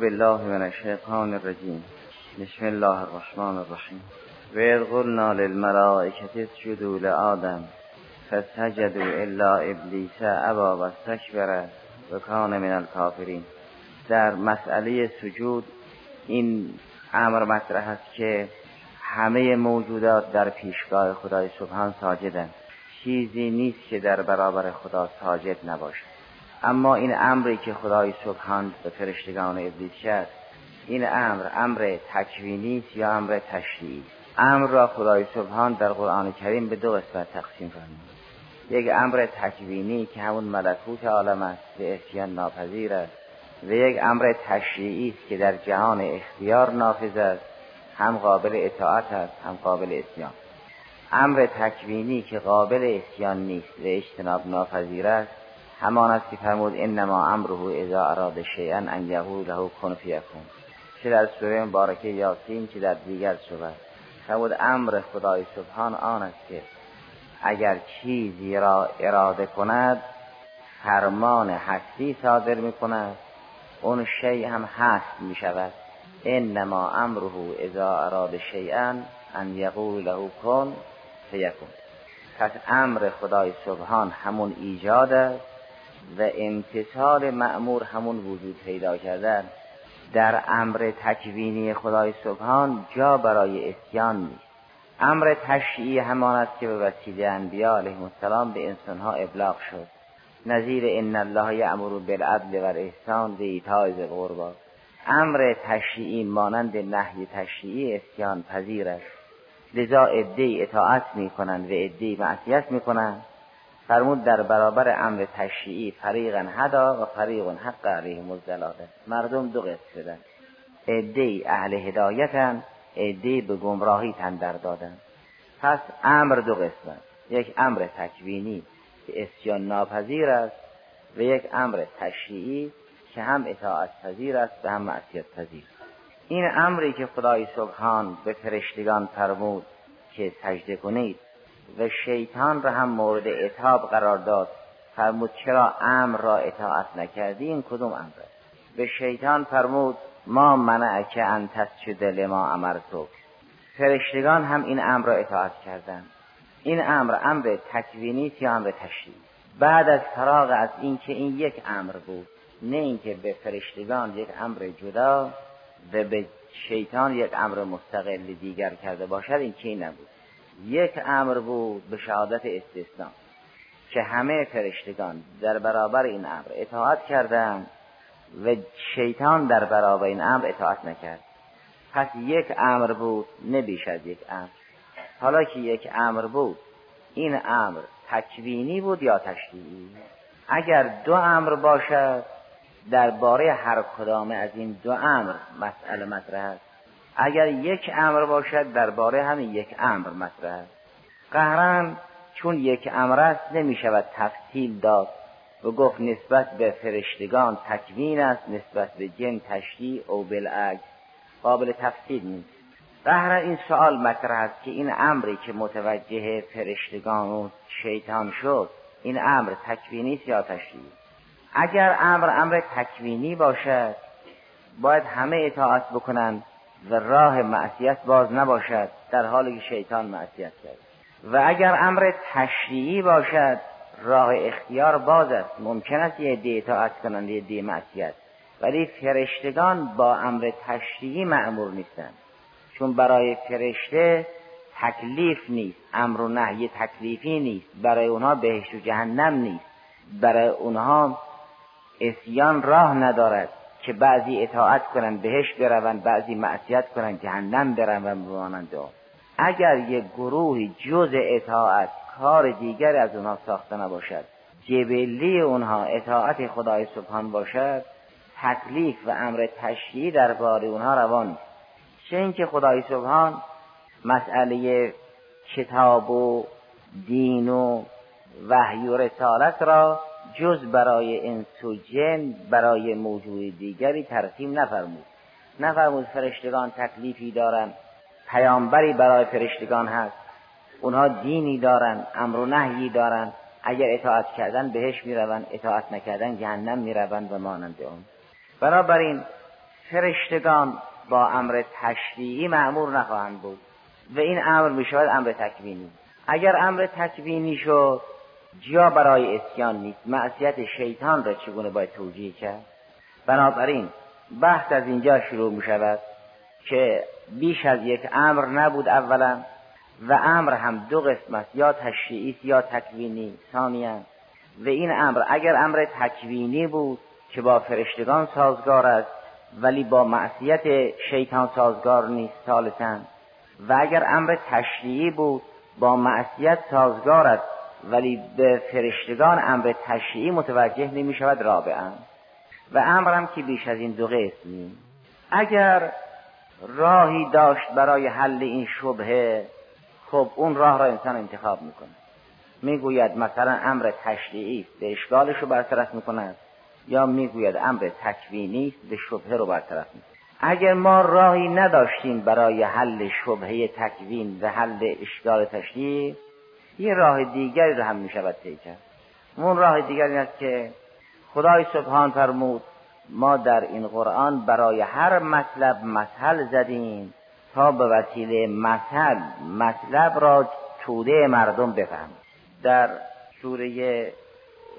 بالله من الشیطان الرجیم بسم الله الرحمن الرحیم و قلنا للملائکه اسجدوا لآدم فسجدوا الا ابلیس ابا و استکبر و من الکافرین در مسئله سجود این امر مطرح است که همه موجودات در پیشگاه خدای سبحان ساجدند. چیزی نیست که در برابر خدا ساجد نباشد. اما این امری که خدای سبحان به فرشتگان ابلیس کرد این امر امر تکوینی است یا امر تشریعی؟ امر را خدای سبحان در قرآن کریم به دو قسمت تقسیم فرمود. یک امر تکوینی که همون ملکوت عالم است به احتیان ناپذیر است. و یک امر تشریعی است که در جهان اختیار نافذ است. هم قابل اطاعت است هم قابل اسیان. امر تکوینی که قابل اسیان نیست و اجتناب ناپذیر است همان است که فرمود انما امره اذا اراد شیئا ان یقول له کن فیکون. چه در سوره مبارکه یاسین چه در دیگر سوره. فرمود امر خدای سبحان آن است که اگر چیزی را اراده کند فرمان هستی صادر می کند اون شی هم هست می شود انما امره اذا اراد شیئا ان یقول له کن فیکون. پس امر خدای سبحان همون ایجاد است. و امتصال معمور همون وجود پیدا کردن در امر تکوینی خدای سبحان جا برای اسیان نیست. امر تشریعی همان است که به وسیله انبیا علیهم السلام به انسانها ابلاغ شد. نظیر ان الله یأمر بالعدل و الاحسان و ایتاء ذی القربی. امر تشریعی مانند نهی تشریعی اسیان پذیر است لذا عده اطاعت می کنند و عده معصیت می کنند فرمود در برابر امر تشریعی فریقا هدا و فریق حق علیهم الضلاله. مردم دو قسم شدن عده اهل هدایتن عده به گمراهی تندر دادن. پس امر دو قسم یک امر تکوینی که اسیان ناپذیر است و یک امر تشریعی که هم اطاعت پذیر است و هم معصیت پذیر. این امری که خدای سبحان به فرشتگان فرمود که سجده کنید و شیطان را هم مورد اتاب قرار داد. فرمود چرا امر را اطاعت نکردی؟ این کدوم امر؟ به شیطان فرمود ما منعک ان تسجد لما امرتو فرشتگان هم این امر را اطاعت کردند. این امر امر تکوینی یا امر تشریعی؟ بعد از فراغ از اینکه این یک امر بود نه اینکه به فرشتگان یک امر جدا و به شیطان یک امر مستقل دیگر کرده باشد این که نبود؟ یک امر بود به شهادت استثناء که همه فرشتگان در برابر این امر اطاعت کردند و شیطان در برابر این امر اطاعت نکرد. پس یک امر بود نه بیش از یک امر. حالا که یک امر بود این امر تکوینی بود یا تشریعی؟ اگر دو امر باشد درباره هر کدام از این دو امر مسئله مطرح است. اگر یک امر باشد درباره همین یک امر مطرح. است قهرن چون یک امر است نمی شود تفصیل داد و گفت نسبت به فرشتگان تکوین است نسبت به جن تشریع او بالعکس. قابل تفصیل نیست. قهرن این سوال مطرح است که این امری که متوجه فرشتگان و شیطان شد این امر تکوینی است یا تشریعی اگر امر امر تکوینی باشد باید همه اطاعت بکنند. و راه معصیت باز نباشد در حالی که شیطان معصیت کرد. و اگر امر تشریعی باشد راه اختیار باز است. ممکن است یه دی اطاعت کنند یه دی معصیت. ولی فرشتگان با امر تشریعی معمور نیستند. چون برای فرشته تکلیف نیست امر و نهی تکلیفی نیست. برای اونها بهشت و جهنم نیست. برای اونها اسیان راه ندارد. که بعضی اطاعت کنند بهش بروند بعضی معصیت کنند جهنم بروند بمانند اگر یک گروهی جز اطاعت کار دیگر از اونها ساخته نباشد جبلی اونها اطاعت خدای سبحان باشد تکلیف و امر تشریعی درباره اونها روان چه اینکه خدای سبحان مسئله کتاب و دین و وحی و رسالت را جز برای انس و جن برای موجود دیگری ترسیم نفرمود. نفرمود فرشتگان تکلیفی دارند پیامبری برای فرشتگان هست. اونها دینی دارند امر و نهیی دارند اگر اطاعت کردن بهش می‌روند اطاعت نکردن جهنم می‌روند و مانند اون. بنابراین فرشتگان با امر تشریعی معمور نخواهند بود. و این امر می شود امر تکوینی. اگر امر تکوینی شد جا برای اسیان نیست. معصیت شیطان را چگونه باید توجیه کرد؟ بنابراین بحث از اینجا شروع می شود که بیش از یک امر نبود اولا و امر هم دو قسم است. یا تشریعی یا تکوینی. ثانیا و این امر اگر امر تکوینی بود که با فرشتگان سازگار است ولی با معصیت شیطان سازگار نیست ثالثا و اگر امر تشریعی بود با معصیت سازگار است ولی به فرشتگان امر تشریعی متوجه نمی شود رابعا. و امرم که بیش از این دو قسمی اگر راهی داشت برای حل این شبهه خب اون راه را انسان انتخاب می‌کنه می‌گوید مثلا امر تشریعی به اشکالش رو برطرف می‌کند یا می‌گوید امر تکوینی به شبهه رو برطرف می‌کند. اگر ما راهی نداشتیم برای حل شبهه تکوین و حل اشکال تشریع یه راه دیگری رو هم می‌شود طی کرد. اون راه این است که خدای سبحان فرمود ما در این قرآن برای هر مطلب مثل زدیم تا به وسیله مثل مطلب را توده مردم بفهم در سوره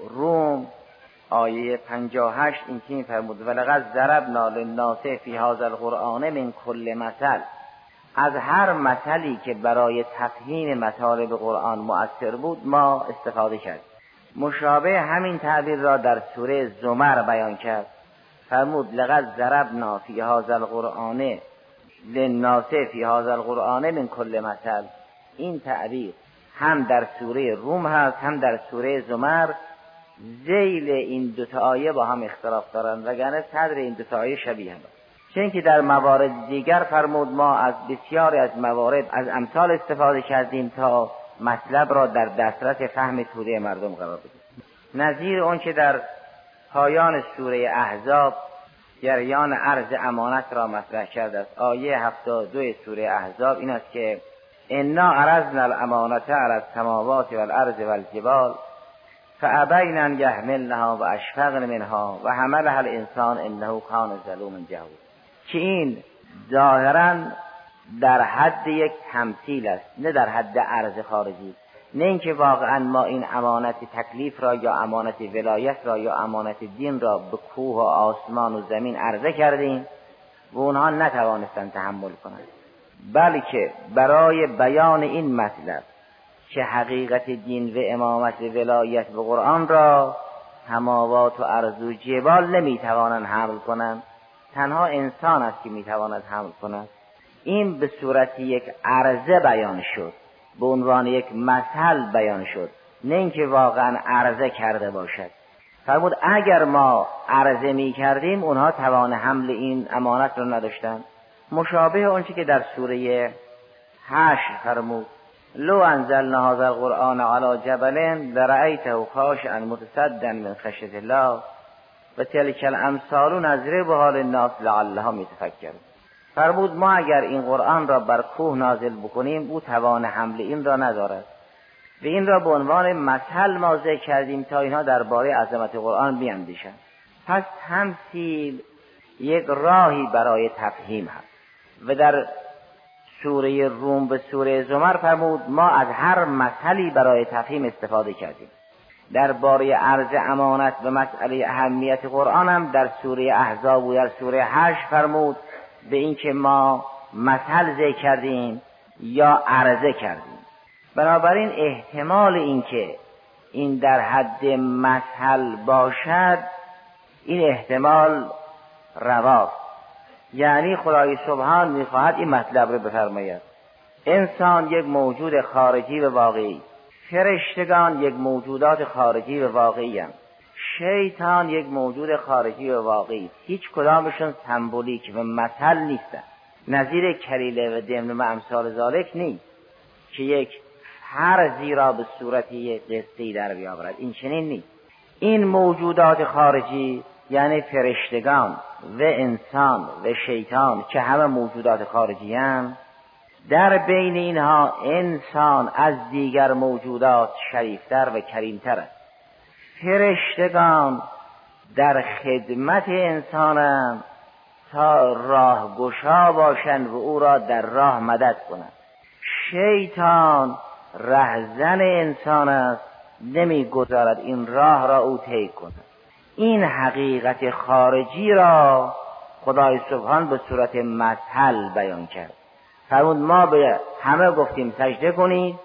روم آیه 58 این که فرمود ولقد ضربنا للناس فی هذا القرآن من کل مثل از هر مثلی که برای تفهیم مطالب قرآن مؤثر بود ما استفاده کرد مشابه همین تعبیر را در سوره زمر بیان کرد. فرمود لقد ضربنا فی هذا القرآن للناس فی هذا القرآن من کل مثل. این تعبیر هم در سوره روم هست هم در سوره زمر. زیل این دوتا آیه با هم اختلاف دارند وگرنه صدر این دوتا آیه شبیه هم. چون که در موارد دیگر فرمود ما از بسیاری از موارد از امثال استفاده کردیم تا مطلب را در دسترس فهم توده مردم قرار بدیم. نظیر اون که در پایان سوره احزاب جریان عرض امانت را مطرح کرده است. آیه 72 سوره احزاب این است که انا عرضنا الامانت علی السماوات والارض والجبال فابین ان یحملنها و اشفقن منها و حملها الانسان انه کان ظلوما جهول که این ظاهرا در حد یک تمثیل است نه در حد عرض خارجی. نه اینکه واقعا ما این امانت تکلیف را یا امانت ولایت را یا امانت دین را به کوه و آسمان و زمین عرضه کردیم و اونها نتوانستند تحمل کنند. بلکه برای بیان این مطلب که حقیقت دین و امامت ولایت به قرآن را هماوات و ارض و جبال نمی‌توانند حمل کنند. تنها انسان است که می‌تواند حمل کند. این به صورت یک عرضه بیان شد. به عنوان یک مثل بیان شد. نه اینکه واقعا عرضه کرده باشد. فرمود اگر ما عرضه می کردیم اونها توان حمل این امانت را نداشتند. مشابه آنچه که در سوره هشت فرمود لو انزلنا هذا القرآن على جبل لرأيته خاشعا متصدا من خشیت الله. و تلک الامثال نضربها للناس لعلهم یتفکرون فرمود ما اگر این قرآن را بر کوه نازل بکنیم او توان حمل این را ندارد. و این را به عنوان مثل ما کردیم تا اینها درباره عظمت قرآن بیاندیشند. پس تمثیل یک راهی برای تفهیم هست. و در سوره روم به سوره زمر فرمود ما از هر مثلی برای تفهیم استفاده کردیم. درباره عرض امانت و مسئله اهمیت قرآن هم در سوره احزاب و در سوره هشت فرمود به اینکه ما مثل ذکر کردیم یا عرضه کردیم. بنابراین احتمال اینکه این در حد مثل باشد این احتمال رواست. یعنی خدای سبحان می‌خواهد این مطلب رو بفرماید. انسان یک موجود خارجی و واقعی. فرشتگان یک موجودات خارجی و واقعی هم. شیطان یک موجود خارجی و واقعی هیچ کدامشون سمبولیک و مثل نیستن نظیر کلیله و دمن و امثال ذالک نیست که یک فرضی را به صورت یک قصه در بیاورد. این چنین نیست. این موجودات خارجی یعنی فرشتگان و انسان و شیطان که همه موجودات خارجی هم در بین اینها انسان از دیگر موجودات شریفتر و کریمتر است. فرشتگان در خدمت انسانم تا راه گشا باشند و او را در راه مدد کنند. شیطان رهزن انسان است نمی‌گذارد این راه را او طی کند. این حقیقت خارجی را خدای سبحان به صورت مثل بیان کرد. فرمود ما به همه گفتیم سجده کنید.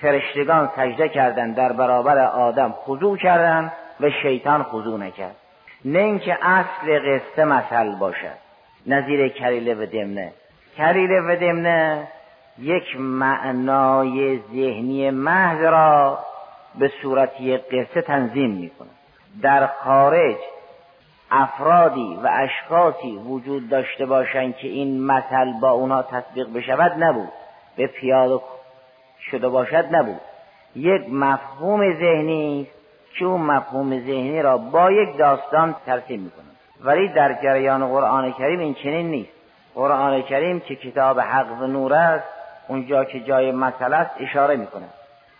فرشتگان سجده کردند در برابر آدم خضوع کردند و شیطان خضوع نکرد. نه اینکه اصل قصه مثل باشد. نظیر کلیله و دمنه. کلیله و دمنه یک معنای ذهنی محض را به صورت یک قصه تنظیم می‌کنه در خارج افرادی و اشخاصی وجود داشته باشند که این مثل با اونا تطبیق بشود نبود. به پیاده شده باشد نبود. یک مفهوم ذهنی که اون مفهوم ذهنی را با یک داستان ترتیب می‌کنه ولی در جریان قرآن کریم این چنین نیست. قرآن کریم که کتاب حق و نور است اونجا که جای مسئله است اشاره می‌کنه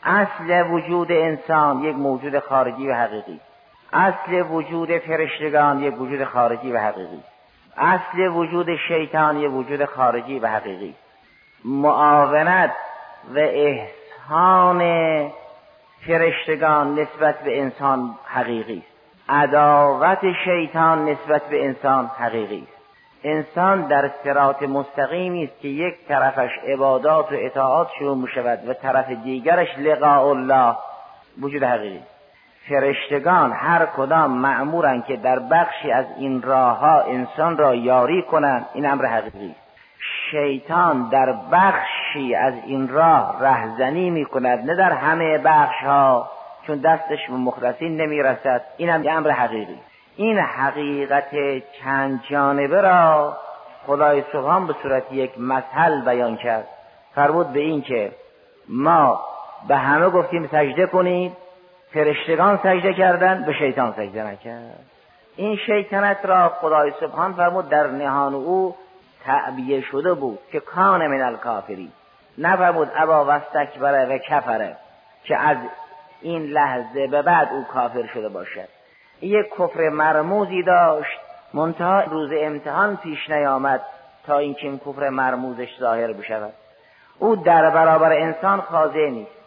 اصل وجود انسان یک موجود خارجی و حقیقی اصل وجود فرشتگان یک وجود خارجی و حقیقی. اصل وجود شیطان یک وجود خارجی و حقیقی. معاونت و احسان فرشتگان نسبت به انسان حقیقی. است عداوت شیطان نسبت به انسان حقیقی. است انسان در سرات مستقیمی است که یک طرفش عبادات و اطاعات شروع می شود و طرف دیگرش لقاء الله وجود حقیقی. فرشتگان هر کدام معمورن که در بخشی از این راه ها انسان را یاری کنند این امر حقیقی شیطان در بخشی از این راه رهزنی می کند نه در همه بخش ها چون دستش به مخلصین نمی رسد این هم امر حقیقی این حقیقت چند جانبه را خدای سبحان به صورت یک مثل بیان کرد. فرمود به این که ما به همه گفتیم سجده کنید فرشتگان سجده کردند به شیطان سجده نکرد. این شیطنت را خدای سبحان فرمود در نهان او تعبیه شده بود که کان من الکافری نفرمود ابا وستکبره و کفره که از این لحظه به بعد او کافر شده باشد. یک کفر مرموزی داشت منتها روز امتحان پیش نیامد تا اینکه این کفر مرموزش ظاهر بشود. او در برابر انسان خاضع نیست.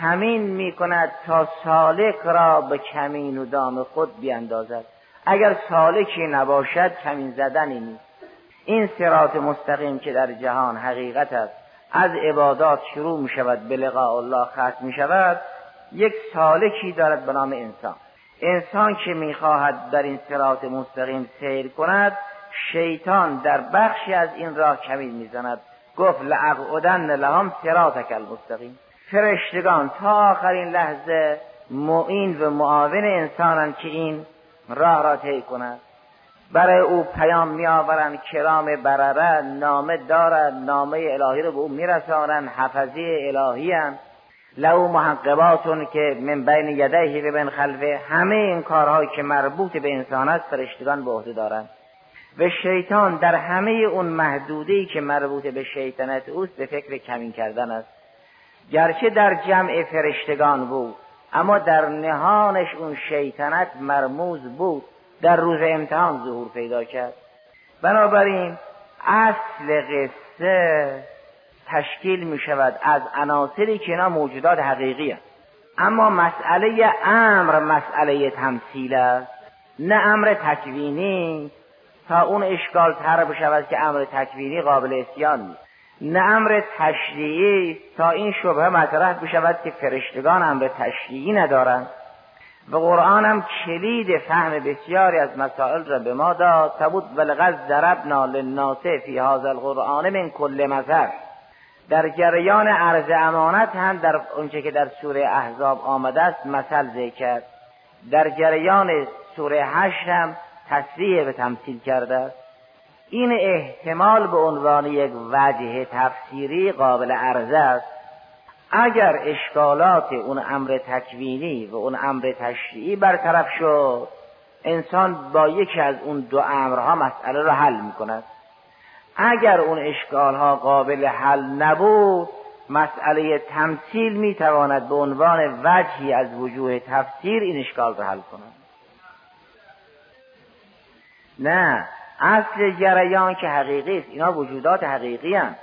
کمین می کند تا سالک را به کمین و دام خود بیاندازد اگر سالکی نباشد کمین زدنی نیست. این سرات مستقیم که در جهان حقیقت است. از عبادات شروع می شود به لقاء الله ختم می شود یک سالکی دارد به نام انسان. انسان که می‌خواهد در این سرات مستقیم سیر کند شیطان در بخشی از این راه کمین می‌زند. گفت لعقعدن لهم سراتک المستقیم. فرشتگان تا آخرین لحظه معین و معاون انسانند که این راه را طی کند برای او پیام میآورند کرام برره نامه دارد نامه الهی رو به او میرسانند حفظی الهی هم لو محقباتون که من بین یدیه و بین خلفه همه این کارهایی که مربوط به انسان است فرشتگان به عهده دارند. و شیطان در همه اون محدوده که مربوط به شیطنت اوست به فکر کمین کردن است. گرچه در جمع فرشتگان بود اما در نهانش اون شیطنت مرموز بود در روز امتحان ظهور پیدا کرد. بنابراین اصل قصه تشکیل می شود از عناصری که اینا موجودات حقیقی است اما مسئله امر مسئله تمثیل است نه امر تکوینی. تا اون اشکال تر بشود که امر تکوینی قابل اسیان نیست. نه امر تشریعی. تا این شبه مطرح بشود که فرشتگان امر تشریعی ندارند. و قرآن هم کلید فهم بسیاری از مسائل را به ما داد. تبود ولغز ضربنا للناس فی هذا القرآن من کل مثل در جریان عرض امانت هم در اونچه که در سوره احزاب آمده است مثل ذکر. در جریان سوره هشت هم تصریح به تمثیل کرده است. این احتمال به عنوان یک وجه تفسیری قابل عرضه است. اگر اشکالات اون امر تکوینی و اون امر تشریعی برطرف شد انسان با یکی از اون دو امرها مسئله را حل می کند اگر اون اشکال ها قابل حل نبود مسئله تمثیل می تواند به عنوان وجهی از وجوه تفسیر این اشکال را حل کند. نه اصل جریان که حقیقی است. اینا وجودات حقیقی هم.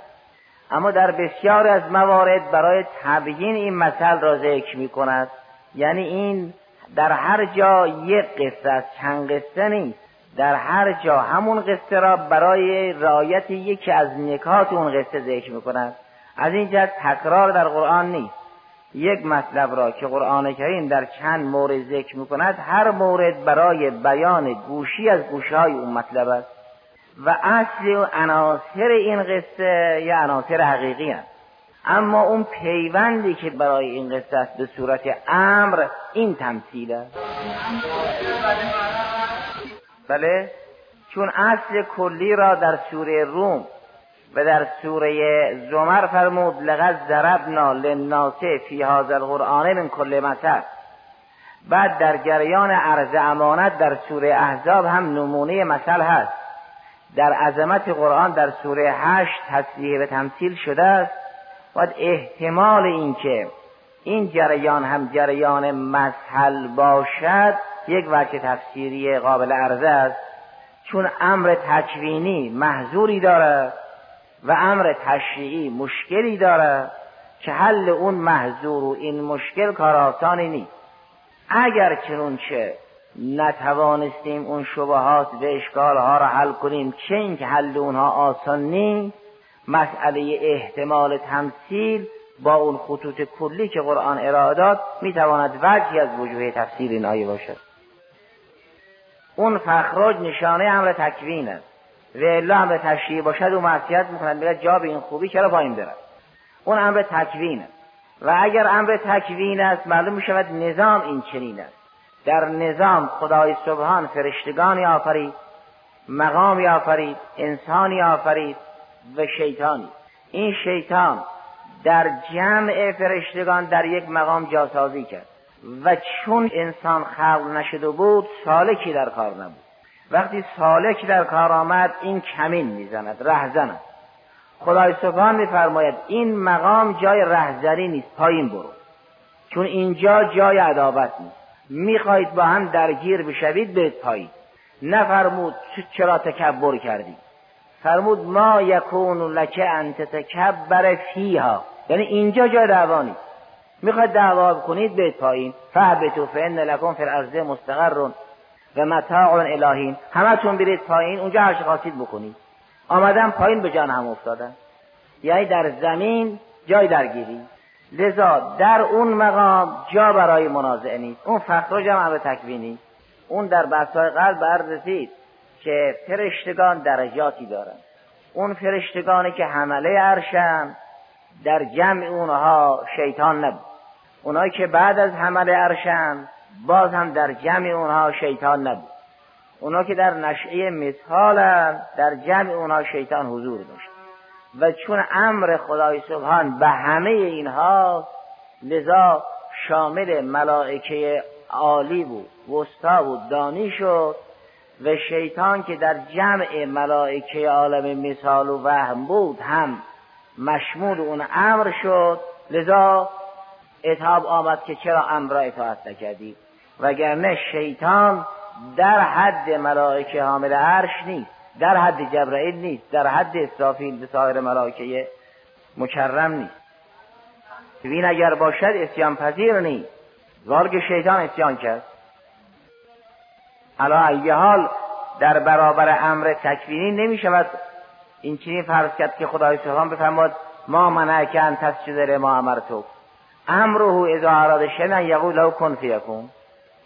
اما در بسیار از موارد برای تبیین این مثل را ذکر می کند یعنی این در هر جا یک قصه است چند قصه نیست. در هر جا همون قصه را برای رعایت یکی از نکات اون قصه ذکر می کند از این جهت تکرار در قرآن نیست. یک مطلب را که قرآن کریم در چند مورد ذکر می کند هر مورد برای بیان گوشی از گوشه های اون مطلب است. و اصل و عناصر این قصه یا عناصر حقیقی هست اما اون پیوندی که برای این قصه است به صورت امر این تمثیل است. بله؟ چون اصل کلی را در سوره روم و در سوره زمر فرمود لقد ضربنا للناس فی هذا القرآن من کل مثل بعد در جریان عرض امانت در سوره احزاب هم نمونه مثل هست. در عظمت قرآن در سوره هشت تصریح و تمثیل شده است. باید احتمال اینکه این جریان هم جریان مسحل باشد یک وجه تفسیری قابل عرضه است. چون امر تکوینی محضوری دارد. و امر تشریعی مشکلی دارد که حل اون محضور و این مشکل کار آسانی نیست. اگر چنونچه نتوانستیم اون شبهات و اشکالها را حل کنیم چه اینکه حل اونها آسان نیست؟ مسئله احتمال تمثیل با اون خطوط کلی که قرآن ارائه داد می‌تواند وجهی از وجوه تفسیر این آیه باشد. اون فخراج نشانه امر تکوین است و الا امر تشریع باشد و معصیت می‌کند میگه جا به این خوبی چرا پایین برد اون امر تکوین است و اگر امر تکوین است معلوم می‌شود نظام این چنین است. در نظام خدای سبحان فرشتگانی آفرید مقامی آفرید انسانی آفرید و شیطانی. این شیطان در جمع فرشتگان در یک مقام جاسازی کرد. و چون انسان خلق نشده بود سالکی در کار نبود. وقتی سالک در کار آمد این کمین می‌زند رهزن است. خدای سبحان میفرماید این مقام جای رهزنی نیست پایین برو. چون اینجا جای عدابت نیست. می‌خواهید با هم درگیر بشوید به پایین. نفرمود چرا تکبر کردی؟ فرمود ما یکون لک ان تتکبر فیها. یعنی اینجا جای دعوا نیست. می‌خواید دعوا کنید به پایین. فهبتو فان لکم فی الارض مستقر. و متاع الهین. همتون برید پایین اونجا هر خواستید بکنید آمدن پایین به جان هم افتادن. یعنی در زمین جای درگیری. لذا در اون مقام جا برای منازعه نیست. اون فخر جمع به تکوینی. اون در بحثای قلب رسید که فرشتگان درجاتی دارند اون فرشتگانی که حمله عرشن در جمع اونها شیطان نبود. اونایی که بعد از حمله عرشن باز هم در جمع اونها شیطان نبود. اونا که در نشعه مثالن در جمع اونها شیطان حضور داشت. و چون امر خدای سبحان به همه اینها لذا شامل ملائکه عالی بود وستا بود دانی شد و شیطان که در جمع ملائکه عالم مثال و وهم بود هم مشمول اون امر شد. لذا اتاب آمد که چرا امر را اطاعت نکردی؟ وگرنه شیطان در حد ملائکه حامل عرش نیست در حد جبرائیل نیست در حد اسرافیل به سایر ملائکه مکرم نیست. این اگر باشد اسیان پذیر نیست. زارگ شیطان اسیان کرد. علا ایه حال در برابر امر تکوینی نمی شود این چنین فرض کرد که خدای سبحان بفرماد ما منعک ان تسجد ما امرتو امره اذا اراد شیئا یقول له کن فیکون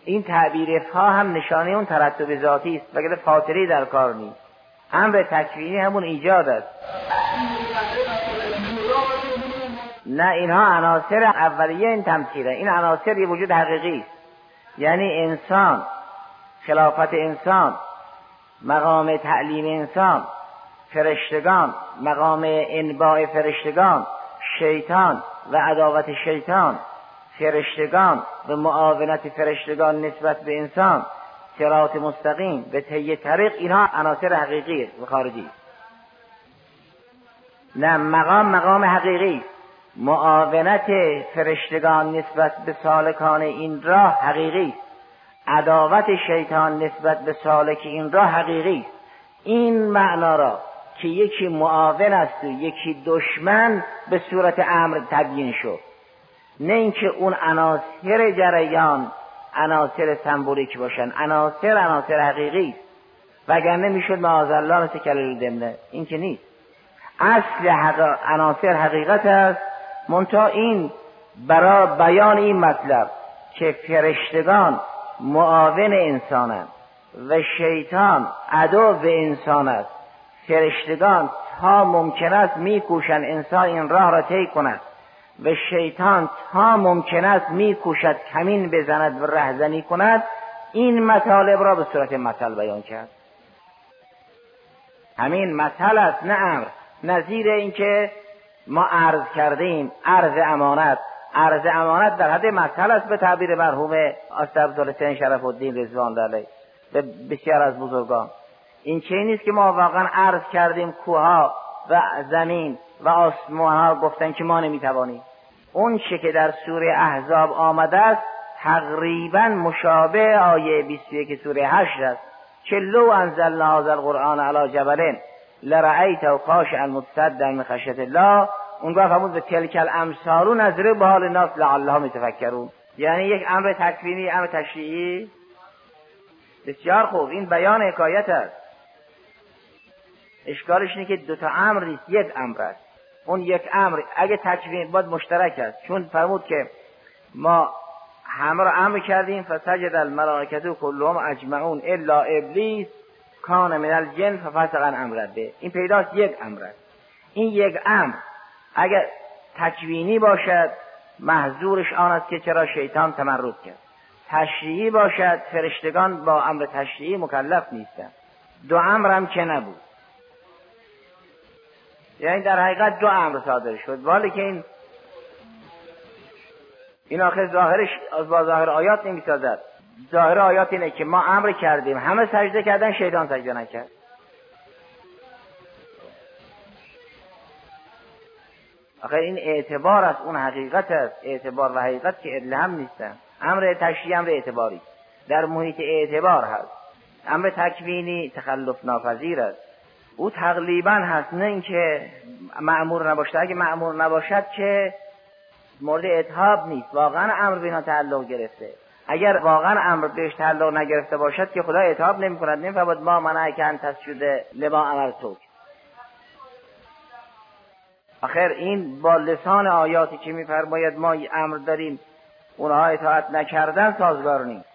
این تعبیر فا هم نشانه اون ترتب ذاتی است وگرنه فاطری در کار نیست. امر تکوینی همون ایجاد است. نه اینها عناصر اولیه این تمثیله این عناصر یه وجود حقیقی است. یعنی انسان خلافت انسان مقام تعلیم انسان فرشتگان مقام انباع فرشتگان شیطان و عداوت شیطان. فرشتگان و معاونت فرشتگان نسبت به انسان سرات مستقیم به طی طریق اینها عناصر حقیقی و خارجی. نه مقام مقام حقیقی. معاونت فرشتگان نسبت به سالکان این راه حقیقی. عداوت شیطان نسبت به سالک این راه حقیقی. این معنا را که یکی معاون است و یکی دشمن به صورت امر تبیین شد. نه اینکه اون عناصر جریان عناصر سمبولیک باشن. عناصر عناصر حقیقی. است وگرنه می‌شد معاذ الله مثل کلل دمنه این که نیست. اصل عناصر حقیقت است. منتها این برای بیان این مطلب که فرشتگان معاون انسانند و شیطان عدو به انسان است. فرشتگان تا ممکن است میکوشند انسان این راه را طی کند و شیطان تا ممکن است میکوشد کمین بزند و رهزنی کند. این مطالب را به صورت مثل بیان کرد. همین مثل است نه امر. نظیر اینکه ما عرض کردیم عرض امانت. عرض امانت در حد مثل است به تعبیر مرحوم استعبدالحسین شرف الدین رضوان علیه به بسیار از بزرگان. این چه نیست که ما واقعا عرض کردیم کوها و زمین و آسمان ها گفتن که ما نمی‌توانیم. اون چه که در سوره احزاب آمده است تقریبا مشابه آیه 21 سوره 8 است. که لو انزلنا هذا القرآن علی جبل لرأیت و خاشعا متصدا من خشیت الله. اونگاه فرمود به تلک الامثال نظره به حال ناس لعلهم یتفکرون. یعنی یک امر تکوینی امر تشریعی. بسیار خوب. این بیان حکایت است. اشکالش اینه که دوتا امر نیست یک امر است. اون یک امر اگه تکوین باید مشترک است. چون فرمود که ما همه را امر کردیم فسجد الملائکه کلهم اجمعون الا ابلیس کان من الجن ففسق عن امر این پیداست یک امر است. این یک امر اگر تکوینی باشد محضورش آن است که چرا شیطان تمرد کرد. تشریعی باشد فرشتگان با امر تشریعی مکلف نیستند. دو امر هم که نبود. یعنی در حقیقت دو امر صادر شد. ولی که این این آخر ظاهرش با ظاهر آیات نمی‌سازد. ظاهر آیات اینه که ما امر کردیم. همه سجده کردن شیطان سجده نکرد. آخر این اعتبار است اون حقیقت است. اعتبار و حقیقت که ادله هم نیستن. امر تشریع امر اعتباری در محیط اعتبار هست. امر تکوینی تخلف ناپذیر است. او تقریبا هست نه اینکه معمور نباشد. اگه معمور نباشد که مورد اتحاب نیست. واقعا امر بینا تعلق گرفته. اگر واقعا امر بهش تعلق نگرفته باشد که خدا اتحاب نمی کند نمیفرماد ما منع که انت شده لما امر تو. آخر این با لسان آیاتی که میفرماید ما امر داریم اونها اطاعت نکردن سازگار نیست.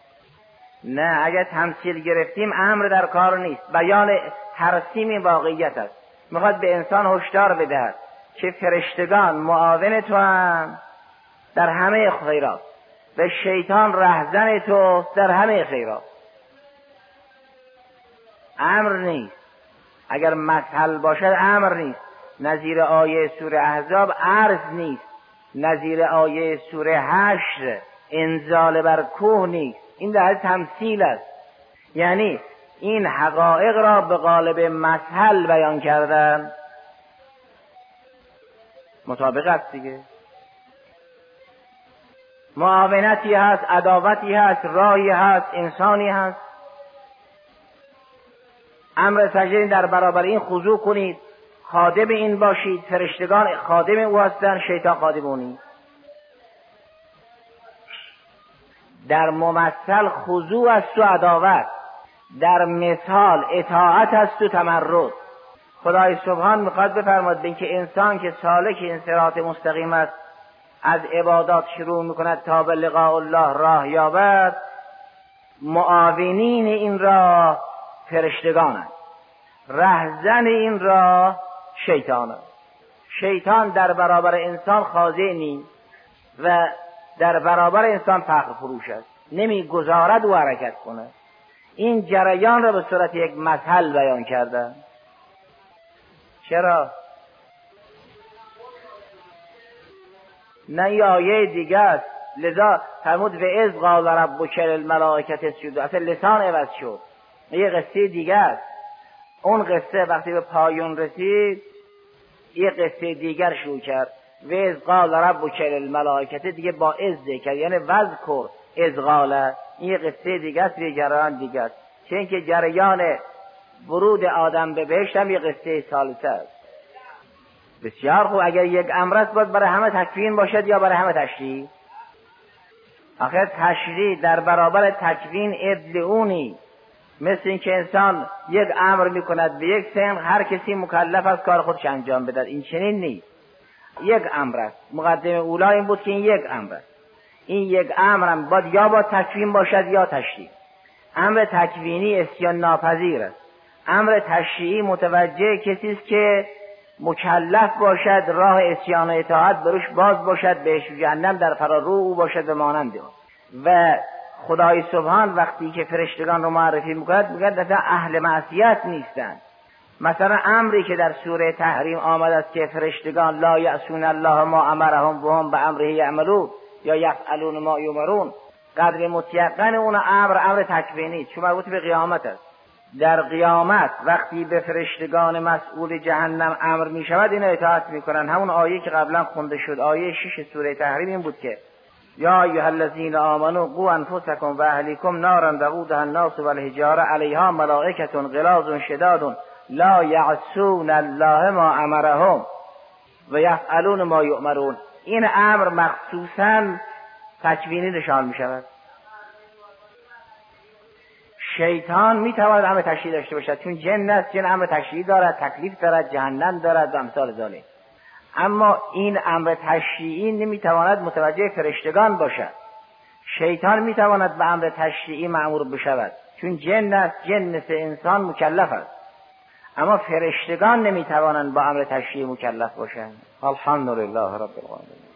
نه اگر تمثیل گرفتیم امر در کار نیست. بیان ترسیم واقعیت است. می‌خواد به انسان هشدار بدهد که فرشتگان معاون تو هم. در همه خیرات. و شیطان رهزن تو در همه خیرات. امر نیست. اگر مثل باشد امر نیست. نظیر آیه سوره احزاب عرض نیست. نظیر آیه سوره هشت انزال بر کوه نیست. این در تمثیل است. یعنی این حقایق را به قالب مثل بیان کردن. مطابق است دیگه. معاونتی هست عداوتی هست راهی هست انسانی هست. امر سجده در برابر این خضوع کنید. خادم این باشید فرشتگان خادم او هستند شیطان خادم اونی. در ممثل خضوع است و عداوت در مثال اطاعت است و تمرد. خدای سبحان می‌خواد بفرماد به اینکه انسان که سالک این صراط مستقیم است از عبادات شروع می‌کند تا به لقاء الله راه یابد معاونین این راه فرشتگانند رهزن این راه شیطان شیطان در برابر انسان خاضع نیست و در برابر انسان فخر فروش است. نمی‌گذارد او حرکت کنه. این جریان را به صورت یک مثل بیان کرده. چرا؟ نه یه آیه دیگه است. لذا فرمود و از قال ربک الملائکت اسجدوا. اصلا لسان عوض شد. یه قصه دیگه است. اون قصه وقتی به پایون رسید یه قصه دیگر شروع کرد. و از قال ربک الملائکت دیگه با از کرد یعنی وذکر از قال این قصه دیگه است یه جریان دیگه است. چه اینکه جریان ورود آدم به بهشت هم یه قصه سالسه است. بسیار خوب اگر یک امر است باید برای همه تکوین باشد یا برای همه تشریع آخر تشریع در برابر تکوین ابلعونی مثل اینکه انسان یک امر می‌کند به یک سن هر کسی مکلف از کار خودش انجام بدهد. این چنین نیست. یک امر است. مقدمه اولا این بود که این یک امر است. این یک امر هم باید یا با تکوین باشد یا تشریع. امر تکوینی اسیان ناپذیر است. امر تشریعی متوجه کسی است که مکلف باشد راه اسیان و اطاعت بروش باز باشد به جهنم در فرارو او باشد به مانند و خدای سبحان وقتی که فرشتگان رو معرفی می‌کند میگه مثلا اهل معصیت نیستند. مثلا امری که در سوره تحریم آمد است که فرشتگان لا یعصون الله ما امرهم و هم به امره یعملون یا یفعلون ما یمرون. قدر متیقن اون امر امر تکوینی. چون مربوط به قیامت است. در قیامت وقتی به فرشتگان مسئول جهنم امر می شود این اطاعت می کنن همون آیه که قبلا خونده شد. آیه شش سوره تحریم این بود که یا ایها الذین آمنوا قوا انفسکم و اهلیکم نارا وقودها الناس والحجاره علیها ملائکه غلاظ شداد. لا یعصون الله ما امرهم و یفعلون ما یؤمرون. این امر مخصوصا تکوینی نشان می شود. شیطان می تواند امر تشریع داشته باشد. چون جن است جن امر تشریع دارد تکلیف دارد جهنم دارد و امثال ذالک اما این امر تشریعی نمی‌تواند متوجه فرشتگان باشد. شیطان می‌تواند به امر تشریعی معمور بشود. چون جن است جن مثل انسان مکلف است. اما فرشتگان نمی‌توانند با امر تشریعی مکلف باشند. الحمدلله رب العالمین.